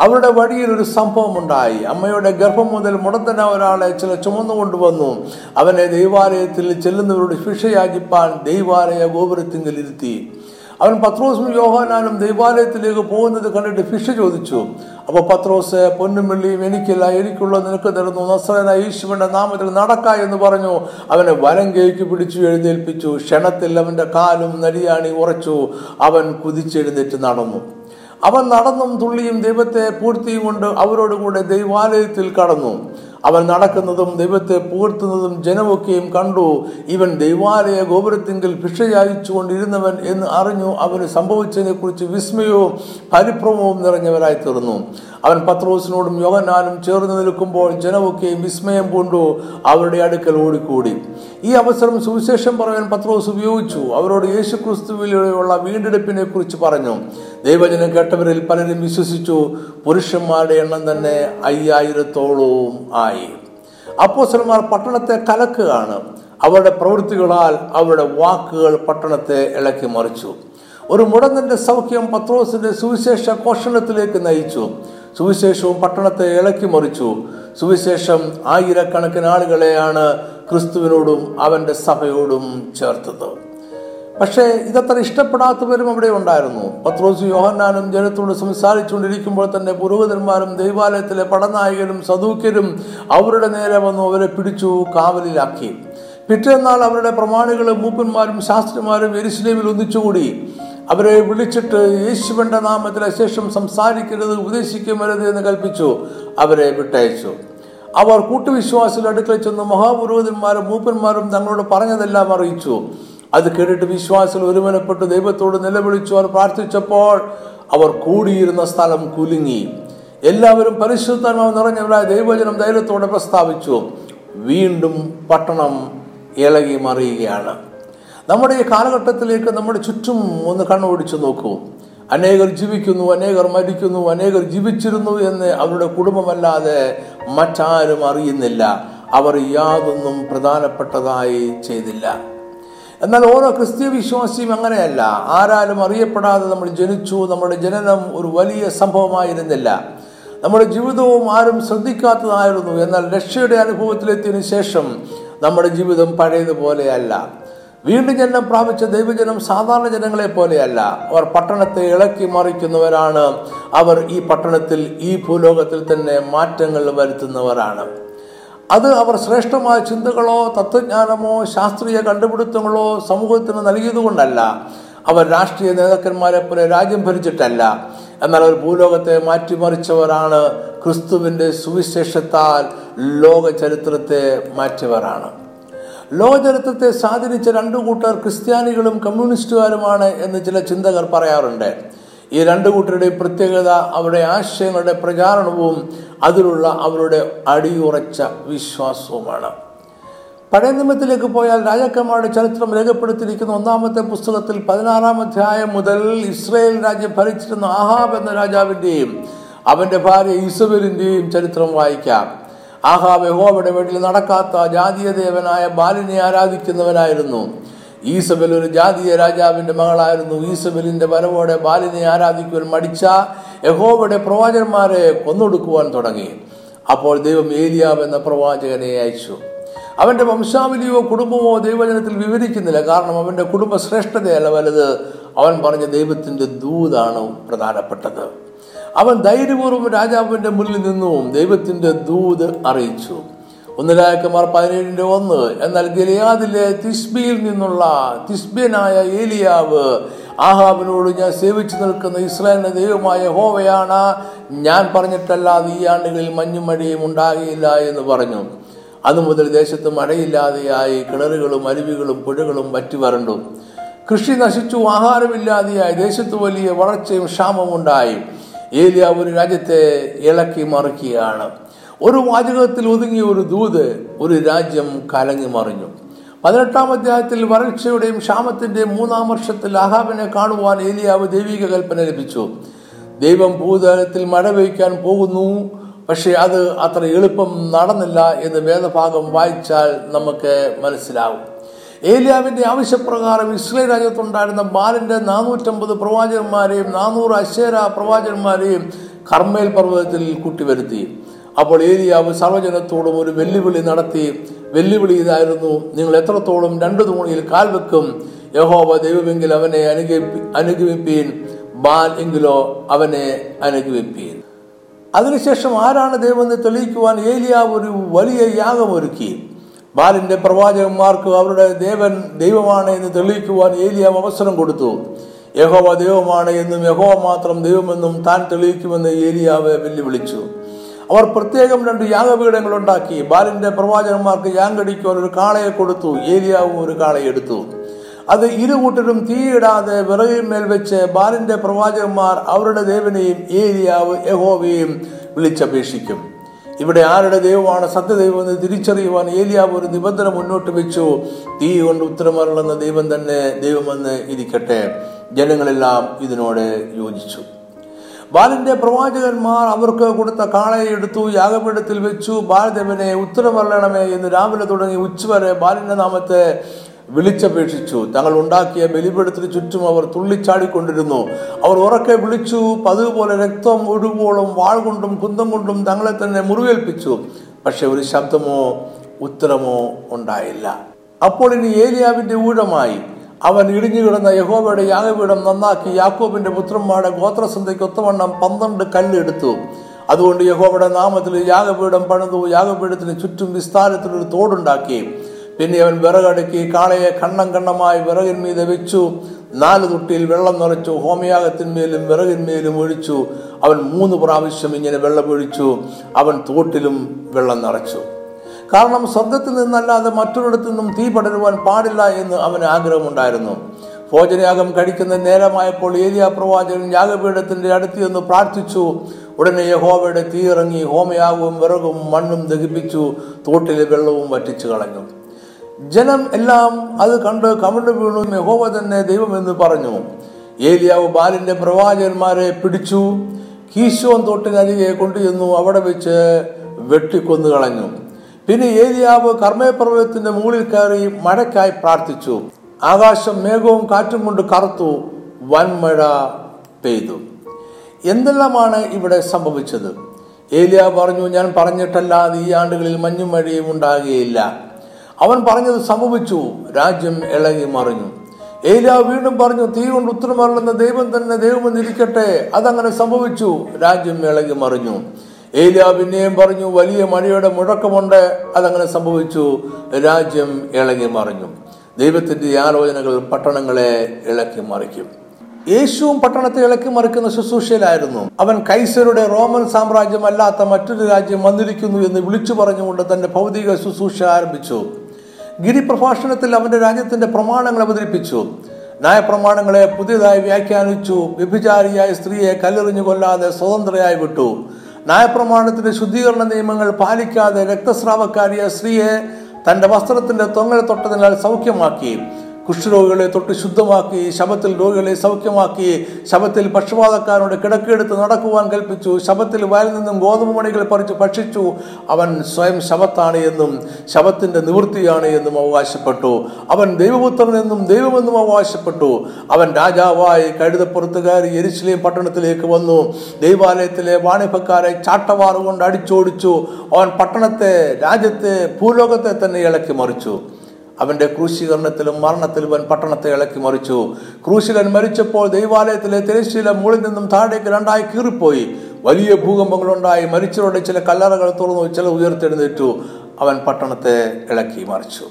അവരുടെ വഴിയിൽ ഒരു സംഭവം ഉണ്ടായി. അമ്മയുടെ ഗർഭം മുതൽ മുടന്തന ഒരാളെ ചില ചുമന്നുകൊണ്ടുവന്നു അവനെ ദൈവാലയത്തിൽ ചെല്ലുന്നവരോട് ശിക്ഷയാചിപ്പാൻ ദൈവാലയ ഗോപുരത്തിങ്കിൽ ഇരുത്തി അവൻ പത്രോസും യോഹാനാനും ദൈവാലയത്തിലേക്ക് പോകുന്നത് കണ്ടിട്ട് ഫിഷ് ചോദിച്ചു അപ്പൊ പത്രോസ് പൊന്നും വെള്ളിയും എനിക്കില്ല എനിക്കുള്ള നിനക്ക് തരുന്നു നസ്രന യേശുവിന്റെ നാമത്തിൽ നടക്ക എന്ന് പറഞ്ഞു. അവനെ വലം കേക്ക് പിടിച്ചു എഴുന്നേൽപ്പിച്ചു. ക്ഷണത്തിൽ അവന്റെ കാലും നരിയാണി ഉറച്ചു. അവൻ കുതിച്ചെഴുന്നേറ്റ് നടന്നു. അവൻ നടന്നും തുള്ളിയും ദൈവത്തെ പൂർത്തിയും കൊണ്ട് അവരോടുകൂടെ ദൈവാലയത്തിൽ കടന്നു. അവൻ നടക്കുന്നതും ദൈവത്തെ പുകഴ്ത്തുന്നതും ജനമൊക്കെയും കണ്ടു. ഇവൻ ദൈവാലയ ഗോപുരത്തിങ്കിൽ ഭിക്ഷയായിച്ചുകൊണ്ടിരുന്നവൻ എന്ന് അറിഞ്ഞു അവന് സംഭവിച്ചതിനെ കുറിച്ച് വിസ്മയവും പരിഭ്രമവും നിറഞ്ഞവരായി തീർന്നു അവൻ പത്രോസിനോടും യോഗനാനും ചേർന്ന് നിൽക്കുമ്പോൾ ജനമൊക്കെയും വിസ്മയം പൂണ്ടു. അവരുടെ അടുക്കൽ ഓടിക്കൂടി. ഈ അവസരം സുവിശേഷം പറയാൻ പത്രോസ് ഉപയോഗിച്ചു. അവരോട് യേശു ക്രിസ്തുവിലുള്ള വീണ്ടെടുപ്പിനെ കുറിച്ച് പറഞ്ഞു. ദൈവജനം കേട്ടവരിൽ പലരും വിശ്വസിച്ചു പുരുഷന്മാരുടെ എണ്ണം തന്നെ അയ്യായിരത്തോളവും ആയി. അപ്പോസന്മാർ പട്ടണത്തെ കലക്കുകയാണ്. അവരുടെ പ്രവൃത്തികളാൽ അവരുടെ വാക്കുകൾ പട്ടണത്തെ ഇളക്കി മറിച്ചു. ഒരു മുടങ്ങന്റെ സൗഖ്യം പത്രോസിന്റെ സുവിശേഷ കോഷണത്തിലേക്ക് നയിച്ചു. സുവിശേഷവും പട്ടണത്തെ ഇളക്കി മറിച്ചു. സുവിശേഷം ആയിരക്കണക്കിന് ആളുകളെയാണ് ക്രിസ്തുവിനോടും അവന്റെ സഭയോടും ചേർത്തത്. പക്ഷേ ഇതത്ര ഇഷ്ടപ്പെടാത്തവരും അവിടെ ഉണ്ടായിരുന്നു. പത്രോസ് യോഹന്നാനും ജനത്തോട് സംസാരിച്ചുകൊണ്ടിരിക്കുമ്പോൾ തന്നെ പുരോഹിതന്മാരും ദൈവാലയത്തിലെ പടനായകരും സദൂക്യരും അവരുടെ നേരെ വന്നു അവരെ പിടിച്ചു കാവലിലാക്കി. പിറ്റേന്നാൾ അവരുടെ പ്രമാണികളും മൂപ്പന്മാരും ശാസ്ത്രിമാരും എരിശിലേമിൽ ഒന്നിച്ചുകൂടി. അവരെ വിളിച്ചിട്ട് യേശുവിന്റെ നാമത്തിൽ ശേഷം സംസാരിക്കരുത് ഉപദേശിക്കുമരുത് എന്ന് കൽപ്പിച്ചു അവരെ വിട്ടയച്ചു. അവർ കൂട്ടുവിശ്വാസിൽ അടുക്കൽ ചെന്ന് മഹാപുരോഹിതന്മാരും മൂപ്പന്മാരും തങ്ങളോട് പറഞ്ഞതെല്ലാം അറിയിച്ചു. അത് കേട്ടിട്ട് വിശ്വാസികൾ ഒരുമനപ്പെട്ട് ദൈവത്തോട് നിലവിളിച്ചു. അവർ പ്രാർത്ഥിച്ചപ്പോൾ അവർ കൂടിയിരുന്ന സ്ഥലം കുലുങ്ങി. എല്ലാവരും പരിശുദ്ധാത്മാവ് നിറഞ്ഞവരായ ദൈവജനം ധൈര്യത്തോടെ പ്രസ്താവിച്ചു. വീണ്ടും പട്ടണം ഇളകി മറിയുകയാണ്. നമ്മുടെ ഈ കാലഘട്ടത്തിലേക്ക് നമ്മുടെ ചുറ്റും ഒന്ന് കണ്ണോടിച്ചു നോക്കൂ. അനേകർ ജീവിക്കുന്നു അനേകർ മരിക്കുന്നു അനേകർ ജീവിച്ചിരുന്നു എന്ന് അവരുടെ കുടുംബമല്ലാതെ മറ്റാരും അറിയുന്നില്ല. അവർ യാതൊന്നും പ്രധാനപ്പെട്ടതായി ചെയ്തില്ല. എന്നാൽ ഓരോ ക്രിസ്തീയ വിശ്വാസിയും അങ്ങനെയല്ല. ആരാലും അറിയപ്പെടാതെ നമ്മൾ ജനിച്ചു നമ്മുടെ ജനനം ഒരു വലിയ സംഭവമായിരുന്നില്ല. നമ്മുടെ ജീവിതവും ആരും ശ്രദ്ധിക്കാത്തതായിരുന്നു. എന്നാൽ രക്ഷയുടെ അനുഭവത്തിലെത്തിയതിനു ശേഷം നമ്മുടെ ജീവിതം പഴയതുപോലെയല്ല വീണ്ടും ജന്മം പ്രാപിച്ച ദൈവജനം സാധാരണ ജനങ്ങളെ പോലെയല്ല. അവർ പട്ടണത്തെ ഇളക്കി മറിക്കുന്നവരാണ്. അവർ ഈ പട്ടണത്തിൽ ഈ ഭൂലോകത്തിൽ തന്നെ മാറ്റങ്ങൾ വരുത്തുന്നവരാണ്. അത് അവർ ശ്രേഷ്ഠമായ ചിന്തകളോ തത്വജ്ഞാനമോ ശാസ്ത്രീയ കണ്ടുപിടുത്തങ്ങളോ സമൂഹത്തിന് നൽകിയതുകൊണ്ടല്ല. അവർ രാഷ്ട്രീയ നേതാക്കന്മാരെ പോലെ രാജ്യം ഭരിച്ചിട്ടല്ല. എന്നാൽ അവർ ഭൂലോകത്തെ മാറ്റിമറിച്ചവരാണ്. ക്രിസ്തുവിന്റെ സുവിശേഷത്താൽ ലോക ചരിത്രത്തെ മാറ്റിയവരാണ്. ലോക ചരിത്രത്തെ സ്വാധീനിച്ച രണ്ടു കൂട്ടർ ക്രിസ്ത്യാനികളും കമ്മ്യൂണിസ്റ്റുകാരുമാണ് എന്ന് ചില ചിന്തകർ പറയാറുണ്ട്. ഈ രണ്ടു കൂട്ടരുടെയും പ്രത്യേകത അവരുടെ ആശയങ്ങളുടെ പ്രചാരണവും അതിലുള്ള അവരുടെ അടിയുറച്ച വിശ്വാസവുമാണ്. പഴയ നിയമത്തിലേക്ക് പോയാൽ രാജാക്കന്മാരുടെ ചരിത്രം രേഖപ്പെടുത്തിയിരിക്കുന്ന ഒന്നാമത്തെ പുസ്തകത്തിൽ പതിനാറാം അധ്യായം മുതൽ ഇസ്രയേൽ രാജ്യം ഭരിച്ചിരുന്ന ആഹാബ് എന്ന രാജാവിന്റെയും അവന്റെ ഭാര്യ ഈസബലിന്റെയും ചരിത്രം വായിക്കാം. ആഹാബ് യഹോവയുടെ വീട്ടിൽ നടക്കാത്ത ജാതീയ ദേവനായ ബാലിനെ ആരാധിക്കുന്നവനായിരുന്നു. ഈസബൽ ഒരു ജാതീയ രാജാവിന്റെ മകളായിരുന്നു. ഈസബലിന്റെ വരവോടെ ബാലിനെ ആരാധിക്കുവാൻ മടിച്ച യഹോവയുടെ പ്രവാചകന്മാരെ കൊന്നൊടുക്കുവാൻ തുടങ്ങി. അപ്പോൾ ദൈവം ഏലിയാവ് എന്ന പ്രവാചകനെ അയച്ചു. അവന്റെ വംശാവലിയോ കുടുംബമോ ദൈവജനത്തിൽ വിവരിക്കുന്നില്ല. കാരണം അവന്റെ കുടുംബ ശ്രേഷ്ഠതയല്ല വലുത്. അവൻ പറഞ്ഞ ദൈവത്തിന്റെ ദൂതാണ് പ്രധാനപ്പെട്ടത്. അവൻ ധൈര്യപൂർവം രാജാവിന്റെ മുന്നിൽ നിന്നും ദൈവത്തിന്റെ ദൂത് അറിയിച്ചു. ഒന്നിലായക്കമാർ പതിനേഴിന്റെ ഒന്ന് എന്നാൽ ഗലിയാദിലെ തിസ്ബിയിൽ നിന്നുള്ള തിസ്ബിയനായ ഏലിയാവ് ആഹാബിനോട് ഞാൻ സേവിച്ചു നിൽക്കുന്ന ഇസ്രായേലിന്റെ ദൈവമായ ഹോവയാണ് ഞാൻ പറഞ്ഞിട്ടല്ലാതെ ഈ ആണ്ടുകളിൽ മഞ്ഞും മഴയും ഉണ്ടാകില്ല എന്ന് പറഞ്ഞു. അന്നു മുതൽ ദേശത്ത് മഴയില്ലാതെയായി കിണറുകളും അരുവികളും പുഴകളും വറ്റി വരണ്ടു. കൃഷി നശിച്ചു ആഹാരമില്ലാതെയായി ദേശത്ത് വലിയ വളർച്ചയും ക്ഷാമവും ഉണ്ടായി ഏലിയാവ് ഒരു രാജ്യത്തെ ഇളക്കി മറിക്കുകയാണ്. ഒരു വാചകത്തിൽ ഒതുങ്ങിയ ഒരു ദൂത് ഒരു രാജ്യം കലങ്ങി മറിഞ്ഞു. പതിനെട്ടാം അധ്യായത്തിൽ വരൾച്ചയുടെയും ക്ഷാമത്തിന്റെയും മൂന്നാം വർഷത്തിൽ ആഹാബിനെ കാണുവാൻ ഏലിയാവ് ദൈവിക കൽപ്പന ലഭിച്ചു. ദൈവം ഭൂതലത്തിൽ മഴ പെയ്ക്കാൻ പോകുന്നു പക്ഷെ അത് അത്ര എളുപ്പം നടന്നില്ല എന്ന് വേദഭാഗം വായിച്ചാൽ നമുക്ക് മനസ്സിലാവും. ഏലിയാവിന്റെ ആവശ്യപ്രകാരം ഇസ്രയേൽ രാജ്യത്തുണ്ടായിരുന്ന ബാലിന്റെ നാനൂറ്റമ്പത് പ്രവാചകന്മാരെയും നാനൂറ് അശ്വര പ്രവാചകന്മാരെയും കർമ്മേൽ പർവതത്തിൽ കൂട്ടിവരുത്തി. അപ്പോൾ ഏലിയാവ് സർവജനത്തോടും ഒരു വെല്ലുവിളി നടത്തി. വെല്ലുവിളി ഇതായിരുന്നു നിങ്ങൾ എത്രത്തോളം രണ്ടു തൂണിയിൽ കാൽ വെക്കും? യഹോവ ദൈവമെങ്കിൽ അവനെ അനുഗമി അനുഗമിപ്പീൻ. ബാൽ എങ്കിലോ അവനെ അനുഗമിപ്പീൻ. അതിനുശേഷം ആരാണ് ദൈവമെന്ന് തെളിയിക്കുവാൻ ഏലിയാവ് ഒരു വലിയ യാഗം ബാലിന്റെ പ്രവാചകന്മാർക്ക് അവരുടെ ദേവൻ ദൈവമാണ് എന്ന് തെളിയിക്കുവാൻ ഏലിയാവ് അവസരം കൊടുത്തു. യഹോവ ദൈവമാണ് എന്നും യഹോവ മാത്രം ദൈവമെന്നും താൻ തെളിയിക്കുമെന്ന് ഏലിയാവ് വെല്ലുവിളിച്ചു. അവർ പ്രത്യേകം രണ്ട് യാഗപീഠങ്ങൾ ഉണ്ടാക്കി. ബാലിന്റെ പ്രവാചകന്മാർക്ക് യാങ്കടിക്കുവാൻ ഒരു കാളയെ കൊടുത്തു. ഏലിയാവും ഒരു കാളയെ എടുത്തു. അത് ഇരുകൂട്ടരും തീയിടാതെ വിറകിന്മേൽ വെച്ച് ബാലിന്റെ പ്രവാചകന്മാർ അവരുടെ ദേവനെയും ഏലിയാവ് യഹോവയെയും വിളിച്ചപേക്ഷിക്കും. ഇവിടെ ആരുടെ ദൈവമാണ് സത്യദൈവമെന്ന് തിരിച്ചറിയുവാൻ ഏലിയാവ് ഒരു നിബന്ധന മുന്നോട്ട് വെച്ചു. തീ കൊണ്ട് ഉത്തരമരളുന്ന ദൈവം തന്നെ ദൈവമെന്ന് ഇരിക്കട്ടെ. ജനങ്ങളെല്ലാം ഇതിനോട് യോജിച്ചു. ബാലിന്റെ പ്രവാചകന്മാർ അവർക്ക് കൊടുത്ത കാളയെ എടുത്തു യാഗപീഠത്തിൽ വെച്ചു. ബാലദേവനെ ഉത്തരമരളണമേ എന്ന് രാവിലെ തുടങ്ങി ഉച്ചവരെ ബാലിന്റെ നാമത്തെ വിളിച്ചപേക്ഷിച്ചു. തങ്ങൾ ഉണ്ടാക്കിയ ബലിപീഠത്തിന് ചുറ്റും അവർ തുള്ളിച്ചാടിക്കൊണ്ടിരുന്നു. അവർ ഉറക്കെ വിളിച്ചു പതിവ് പോലെ രക്തം ഒഴുകോളും വാൾ കൊണ്ടും കുന്തം കൊണ്ടും തങ്ങളെ തന്നെ മുറിവേൽപ്പിച്ചു. പക്ഷെ ഒരു ശബ്ദമോ ഉത്തരമോ ഉണ്ടായില്ല. അപ്പോൾ ഇനി ഏലിയാവിന്റെ ഊഴമായി. അവൻ ഇടിഞ്ഞു കിടന്ന യഹോവയുടെ യാഗപീഠം നന്നാക്കി യാക്കോബിന്റെ പുത്രന്മാരുടെ ഗോത്രസന്ധയ്ക്ക് ഒത്തവണ്ണം പന്ത്രണ്ട് കല്ലെടുത്തു അതുകൊണ്ട് യഹോബയുടെ നാമത്തിൽ യാഗപീഠം പണിതു യാഗപീഠത്തിന് ചുറ്റും വിസ്താരത്തിലൊരു തോടുണ്ടാക്കി. പിന്നെ അവൻ വിറകടുക്കി കാളയെ കണ്ണം കണ്ണമായി വിറകിന്മീതെ വെച്ചു. നാല് തൊട്ടിയിൽ വെള്ളം നിറച്ചു. ഹോമയാഗത്തിന്മേലും വിറകിന്മേലും ഒഴിച്ചു. അവൻ മൂന്ന് പ്രാവശ്യം ഇങ്ങനെ വെള്ളമൊഴിച്ചു അവൻ തോട്ടിലും വെള്ളം നിറച്ചു. കാരണം സ്വർഗത്തിൽ നിന്നല്ലാതെ മറ്റൊരിടത്തു നിന്നും തീ പടരുവാൻ പാടില്ല എന്ന് അവന് ആഗ്രഹമുണ്ടായിരുന്നു. ഭോജനയാഗം കഴിക്കുന്ന നേരമായപ്പോൾ ഏലിയ പ്രവാചകൻ യാഗപീഠത്തിന്റെ അടുത്ത് നിന്ന് പ്രാർത്ഥിച്ചു. ഉടനെ യഹോവയുടെ തീ ഇറങ്ങി ഹോമയാഗവും വിറകും മണ്ണും ദഹിപ്പിച്ചു. തോട്ടിലെ വെള്ളവും വറ്റിച്ചു കളഞ്ഞു. ജനം എല്ലാം അത് കണ്ട് കമണ്ട് വീണു. യഹോവ തന്നെ ദൈവമെന്ന് പറഞ്ഞു. ഏലിയാവ് ബാലിന്റെ പ്രവാചകന്മാരെ പിടിച്ചു. കീശോൻ തോട്ടിനരികെ കൊണ്ടുചെന്നു. അവിടെ വെച്ച് വെട്ടിക്കൊന്നു കളഞ്ഞു. പിന്നെ ഏലിയാവ് കർമ്മേപർവതത്തിന്റെ മുകളിൽ കയറി മഴയ്ക്കായി പ്രാർത്ഥിച്ചു. ആകാശം മേഘവും കാറ്റും കൊണ്ട് കറുത്തു. വൻമഴ പെയ്തു. എന്തെല്ലാമാണ് ഇവിടെ സംഭവിച്ചത്? ഏലിയാവ് പറഞ്ഞു ഞാൻ പറഞ്ഞിട്ടല്ലാതെ ഈ ആണ്ടുകളിൽ മഞ്ഞും മഴയും ഉണ്ടാകുകയില്ല. അവൻ പറഞ്ഞത് സംഭവിച്ചു രാജ്യം ഇളകി മറിഞ്ഞു. ഏലിയ വീണ്ടും പറഞ്ഞു തീ കൊണ്ട് ഉത്തരമരുളുന്ന ദൈവം തന്നെ ദൈവമെന്നിരിക്കട്ടെ അതങ്ങനെ സംഭവിച്ചു. രാജ്യം ഇളകി മറിഞ്ഞു. ഏലിയ പിന്നെയും പറഞ്ഞു വലിയ മഴയുടെ മുഴക്കമുണ്ട്. അതങ്ങനെ സംഭവിച്ചു. രാജ്യം ഇളകി മറിഞ്ഞു. ദൈവത്തിന്റെ ആലോചനകൾ പട്ടണങ്ങളെ ഇളക്കി മറിക്കും. യേശുവും പട്ടണത്തെ ഇളക്കി മറിക്കുന്ന ശുശ്രൂഷയിലായിരുന്നു. അവൻ കൈസരുടെ റോമൻ സാമ്രാജ്യം അല്ലാത്ത മറ്റൊരു രാജ്യം വന്നിരിക്കുന്നു എന്ന് വിളിച്ചു പറഞ്ഞുകൊണ്ട് തന്റെ ഭൗതിക ശുശ്രൂഷ ആരംഭിച്ചു. ഗിരിപ്രഭാഷണത്തിൽ അവന്റെ രാജ്യത്തിന്റെ പ്രമാണങ്ങൾ അവതരിപ്പിച്ചു. നയപ്രമാണങ്ങളെ പുതിയതായി വ്യാഖ്യാനിച്ചു. വ്യഭിചാരിയായ സ്ത്രീയെ കല്ലെറിഞ്ഞു കൊല്ലാതെ സ്വതന്ത്രയായി വിട്ടു. നയപ്രമാണത്തിന്റെ ശുദ്ധീകരണ നിയമങ്ങൾ പാലിക്കാതെ രക്തസ്രാവക്കാരിയായ സ്ത്രീയെ തന്റെ വസ്ത്രത്തിന്റെ തൊങ്ങൽ തൊട്ടതിനാൽ സൗഖ്യമാക്കി. കുഷ്ഠരോഗികളെ തൊട്ട് ശുദ്ധമാക്കി ശബത്തിൽ രോഗികളെ സൗഖ്യമാക്കി ശബത്തിൽ പക്ഷപാതക്കാരോട് കിടക്കെടുത്ത് നടക്കുവാൻ കൽപ്പിച്ചു ശബത്തിൽ വയലിൽ നിന്നും ഗോതമ്പ് മണികൾ പറിച്ച് ഭക്ഷിച്ചു. അവൻ സ്വയം ശബത്താണ് എന്നും ശബത്തിന്റെ നിവൃത്തിയാണ് എന്നും അവകാശപ്പെട്ടു. അവൻ ദൈവപുത്രൻ എന്നും ദൈവമെന്നും അവകാശപ്പെട്ടു. അവൻ രാജാവായി കഴുതപ്പുറത്ത് കയറി എരിശിലേം പട്ടണത്തിലേക്ക് വന്നു. ദൈവാലയത്തിലെ വാണിഭക്കാരെ ചാട്ടവാറുകൊണ്ട് അടിച്ചോടിച്ചു. അവൻ പട്ടണത്തെ രാജ്യത്തെ ഭൂലോകത്തെ തന്നെ ഇളക്കി മറിച്ചു. അവന്റെ ക്രൂശീകരണത്തിലും മരണത്തിലും അവൻ പട്ടണത്തെ ഇളക്കി മറിച്ചു. ക്രൂശിലൻ മരിച്ചപ്പോൾ ദൈവാലയത്തിലെ തിരശ്ശീല മുകളിൽ നിന്നും താഴേക്ക് രണ്ടായി കീറിപ്പോയി. വലിയ ഭൂകമ്പങ്ങളുണ്ടായി മരിച്ചവരുടെ ചില കല്ലറകൾ തുറന്നു. ചില ഉയർത്തെഴുന്നേറ്റു. അവൻ പട്ടണത്തെ ഇളക്കി മറിച്ചു.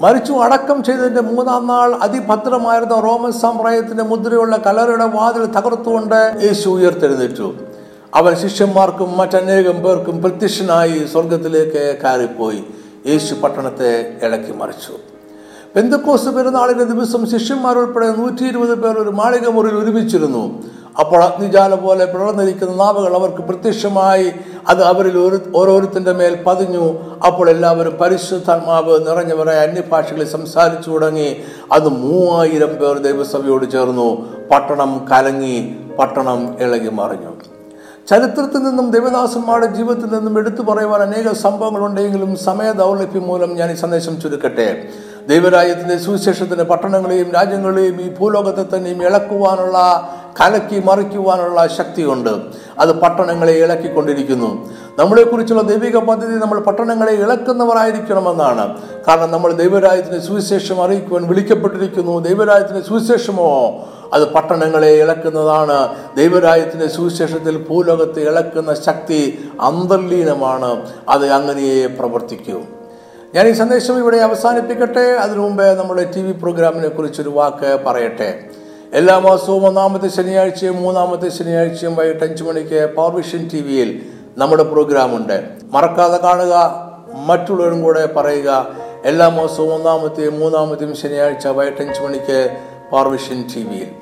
മരിച്ചു അടക്കം ചെയ്തതിന്റെ മൂന്നാം നാൾ അതിഭദ്രമായിരുന്ന റോമൻ സാമ്രാജ്യത്തിന്റെ മുദ്രയുള്ള കലറയുടെ വാതിൽ തകർത്തുകൊണ്ട് യേശു ഉയർത്തെഴുന്നേറ്റു. അവൻ ശിഷ്യന്മാർക്കും മറ്റനേകം പേർക്കും പ്രത്യക്ഷനായി സ്വർഗത്തിലേക്ക് കയറിപ്പോയി. യേശു പട്ടണത്തെ ഇളക്കി മറിച്ചു. പെന്തക്കോസ് പെരുന്നാളിന്റെ ദിവസം ശിഷ്യന്മാരുൾപ്പെടെ നൂറ്റി ഇരുപത് പേർ ഒരു മാളിക മുറിയിൽ ഒരുമിച്ചിരുന്നു. അപ്പോൾ അഗ്നിജാല പോലെ പിളർന്നിരിക്കുന്ന നാവുകൾ അവർക്ക് പ്രത്യക്ഷമായി അത് അവരിൽ ഒരു മേൽ പതിഞ്ഞു. അപ്പോൾ എല്ലാവരും പരിശുദ്ധാത്മാവ് നിറഞ്ഞവരെ അന്യഭാഷകളിൽ സംസാരിച്ചു തുടങ്ങി. അത് മൂവായിരം പേർ ദൈവസഭയോട് ചേർന്നു. പട്ടണം കലങ്ങി പട്ടണം ഇളകി മറിഞ്ഞു. ചരിത്രത്തിൽ നിന്നും ദേവദാസന്മാരുടെ ജീവിതത്തിൽ നിന്നും എടുത്തു പറയുവാൻ അനേക സംഭവങ്ങൾ ഉണ്ടെങ്കിലും സമയ ദൗർലഭ്യം മൂലം ഞാൻ ഈ സന്ദേശം ചുരുക്കട്ടെ. ദൈവരാജ്യത്തിന്റെ സുവിശേഷത്തിന്റെ പട്ടണങ്ങളെയും രാജ്യങ്ങളെയും ഈ ഭൂലോകത്തെ തന്നെയും ഇളക്കുവാനുള്ള കലക്കി മറിക്കുവാനുള്ള ശക്തിയുണ്ട്. അത് പട്ടണങ്ങളെ ഇളക്കിക്കൊണ്ടിരിക്കുന്നു. നമ്മളെക്കുറിച്ചുള്ള ദൈവിക പദ്ധതി നമ്മൾ പട്ടണങ്ങളെ ഇളക്കുന്നവരായിരിക്കണമെന്നാണ്. കാരണം നമ്മൾ ദൈവരാജ്യത്തിന്റെ സുവിശേഷം അറിയിക്കുവാൻ വിളിക്കപ്പെട്ടിരിക്കുന്നു. ദൈവരാജ്യത്തിന്റെ സുവിശേഷമോ അത് പട്ടണങ്ങളെ ഇളക്കുന്നതാണ്. ദൈവരാജ്യത്തിന്റെ സുവിശേഷത്തിൽ ഭൂലോകത്തെ ഇളക്കുന്ന ശക്തി അന്തർലീനമാണ്. അത് അങ്ങനെയേ പ്രവർത്തിക്കൂ. ഞാൻ ഈ സന്ദേശം ഇവിടെ അവസാനിപ്പിക്കട്ടെ. അതിനു മുമ്പേ നമ്മുടെ ടി വി പ്രോഗ്രാമിനെ കുറിച്ചൊരു വാക്ക് പറയട്ടെ. എല്ലാ മാസവും ഒന്നാമത്തെ ശനിയാഴ്ചയും മൂന്നാമത്തെ ശനിയാഴ്ചയും വൈകിട്ട് അഞ്ചു മണിക്ക് പവർവിഷൻ ടി വിയിൽ നമ്മുടെ പ്രോഗ്രാമുണ്ട്. മറക്കാതെ കാണുക മറ്റുള്ളവരും കൂടെ പറയുക. എല്ലാ മാസവും ഒന്നാമത്തെയും മൂന്നാമത്തെയും ശനിയാഴ്ച വൈകിട്ട് അഞ്ചു മണിക്ക് പവർവിഷൻ ടി വിയിൽ.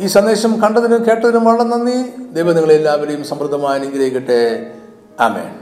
ഈ സന്ദേശം കണ്ടതിനും കേട്ടതിനും വളരെ നന്ദി. ദൈവം നിങ്ങളെല്ലാവരെയും സമൃദ്ധമായി അനുഗ്രഹിക്കട്ടെ. ആമേൻ.